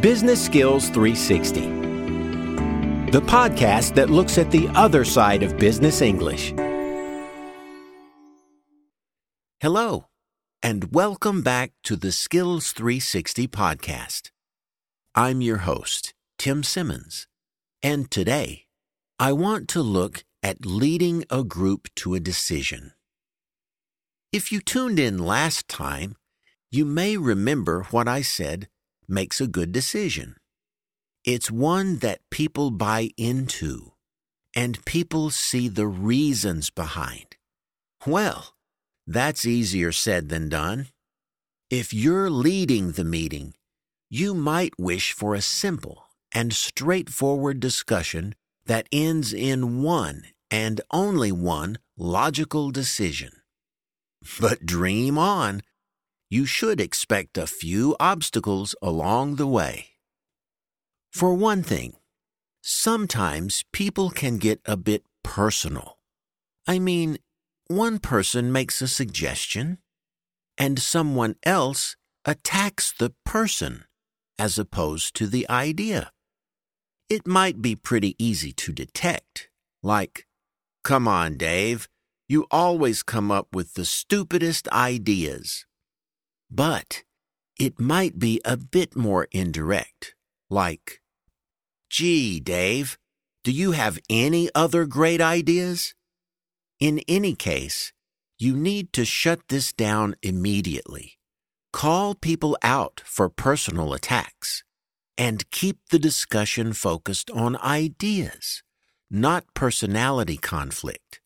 Business Skills 360, the podcast that looks at the other side of business English. Hello, and welcome back to the Skills 360 podcast. I'm your host, Tim Simmons, and today I want to look at leading a group to a decision. If you tuned in last time, you may remember what I said makes a good decision. It's one that people buy into and people see the reasons behind. Well, that's easier said than done. If you're leading the meeting, you might wish for a simple and straightforward discussion that ends in one and only one logical decision. But dream on you should expect a few obstacles along the way. For one thing, sometimes people can get a bit personal. I mean, one person makes a suggestion, and someone else attacks the person as opposed to the idea. It might be pretty easy to detect, like, Come on, Dave, you always come up with the stupidest ideas. But it might be a bit more indirect, like, Gee, Dave, do you have any other great ideas? In any case, you need to shut this down immediately. Call people out for personal attacks and keep the discussion focused on ideas, not personality conflict.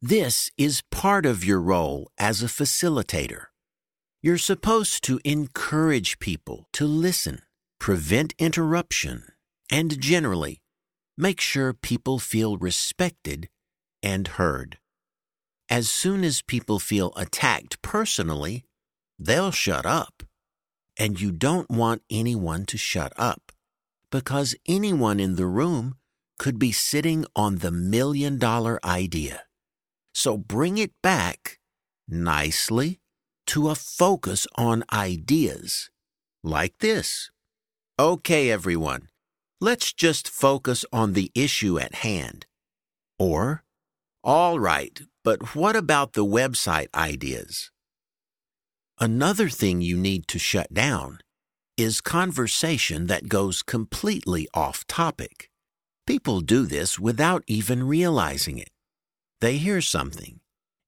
This is part of your role as a facilitator. You're supposed to encourage people to listen, prevent interruption, and generally make sure people feel respected and heard. As soon as people feel attacked personally, they'll shut up. And you don't want anyone to shut up because anyone in the room could be sitting on the million dollar idea. So bring it back nicely to a focus on ideas like this. Okay, everyone, let's just focus on the issue at hand. Or, all right, but what about the website ideas? Another thing you need to shut down is conversation that goes completely off topic. People do this without even realizing it. They hear something.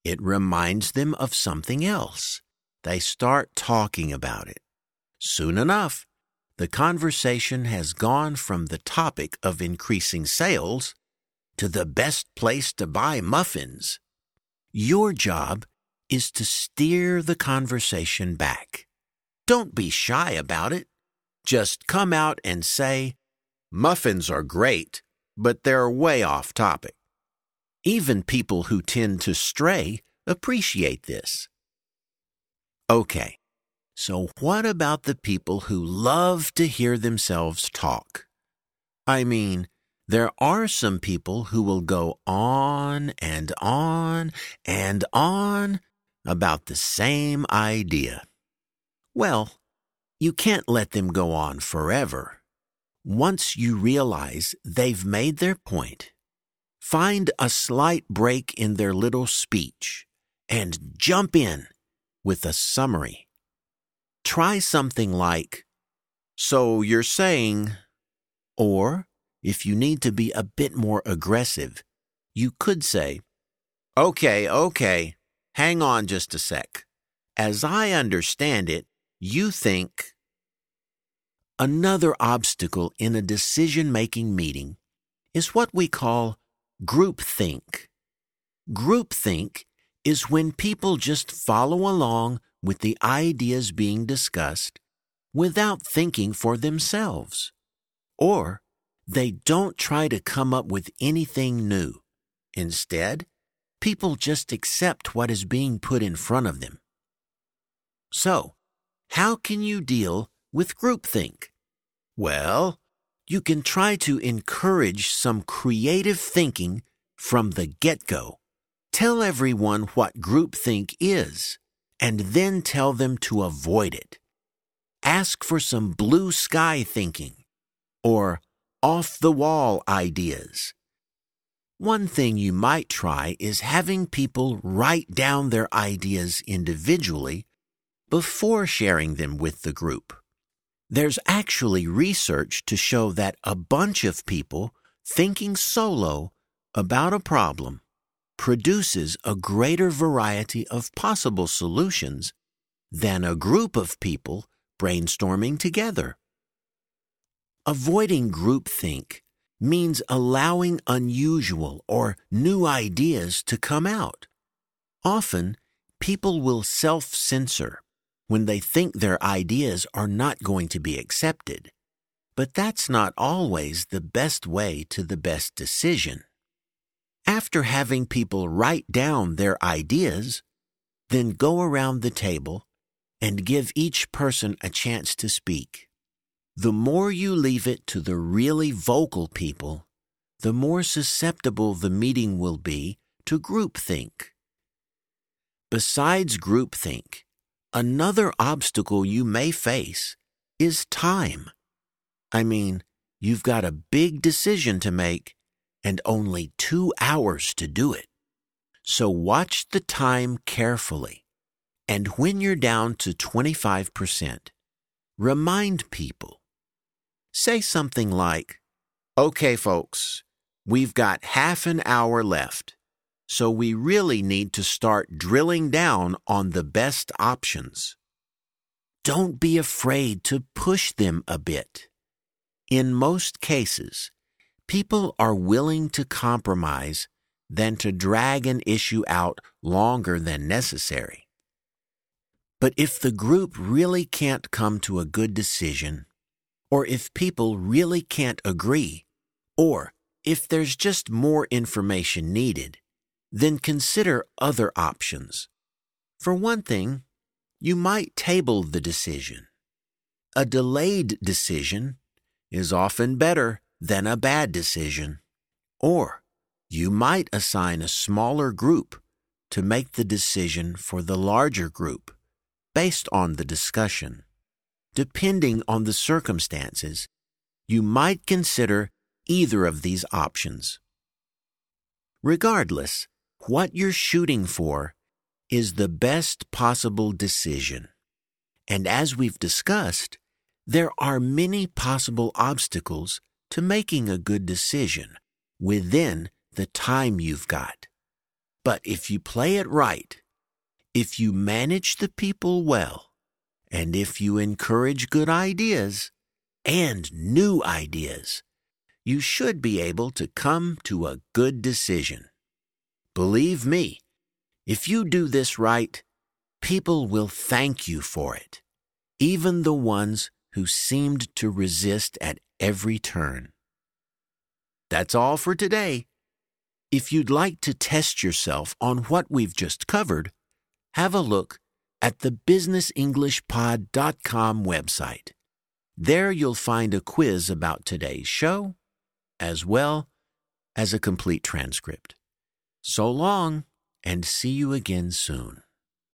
It reminds them of something else. They start talking about it. Soon enough, the conversation has gone from the topic of increasing sales to the best place to buy muffins. Your job is to steer the conversation back. Don't be shy about it. Just come out and say, Muffins are great, but they're way off topic. Even people who tend to stray appreciate this. Okay, so what about the people who love to hear themselves talk? I mean, there are some people who will go on and on and on about the same idea. Well, you can't let them go on forever. Once you realize they've made their point, find a slight break in their little speech and jump in with a summary. Try something like, So you're saying, or if you need to be a bit more aggressive, you could say, Okay, okay, hang on just a sec. As I understand it, you think. Another obstacle in a decision making meeting is what we call groupthink. Groupthink is when people just follow along with the ideas being discussed without thinking for themselves. Or they don't try to come up with anything new. Instead, people just accept what is being put in front of them. So, how can you deal with groupthink? Well, you can try to encourage some creative thinking from the get go. Tell everyone what groupthink is, and then tell them to avoid it. ask for some blue sky thinking or off the wall ideas. One thing you might try is having people write down their ideas individually before sharing them with the group. There's actually research to show that a bunch of people thinking solo about a problem produces a greater variety of possible solutions than a group of people brainstorming together. Avoiding groupthink means allowing unusual or new ideas to come out. Often, people will self censor when they think their ideas are not going to be accepted. But that's not always the best way to the best decision. After having people write down their ideas, then go around the table and give each person a chance to speak. The more you leave it to the really vocal people, the more susceptible the meeting will be to groupthink. Besides groupthink, another obstacle you may face is time. I mean, you've got a big decision to make and only two hours to do it. So watch the time carefully. And when you're down to 25%, remind people. Say something like, Okay, folks, we've got half an hour left, so we really need to start drilling down on the best options. Don't be afraid to push them a bit. In most cases, people are willing to compromise than to drag an issue out longer than necessary. But if the group really can't come to a good decision, or if people really can't agree, or if there's just more information needed, then consider other options. For one thing, you might table the decision. A delayed decision is often better than a bad decision. Or you might assign a smaller group to make the decision for the larger group based on the discussion. Depending on the circumstances, you might consider either of these options. Regardless, what you're shooting for is the best possible decision. And as we've discussed, there are many possible obstacles to making a good decision within the time you've got. But if you play it right, if you manage the people well, and if you encourage good ideas and new ideas, you should be able to come to a good decision. Believe me, if you do this right, people will thank you for it, even the ones who seemed to resist at every turn. That's all for today. If you'd like to test yourself on what we've just covered, have a look at the businessenglishpod.com website. There you'll find a quiz about today's show, as well as a complete transcript. So long, and see you again soon.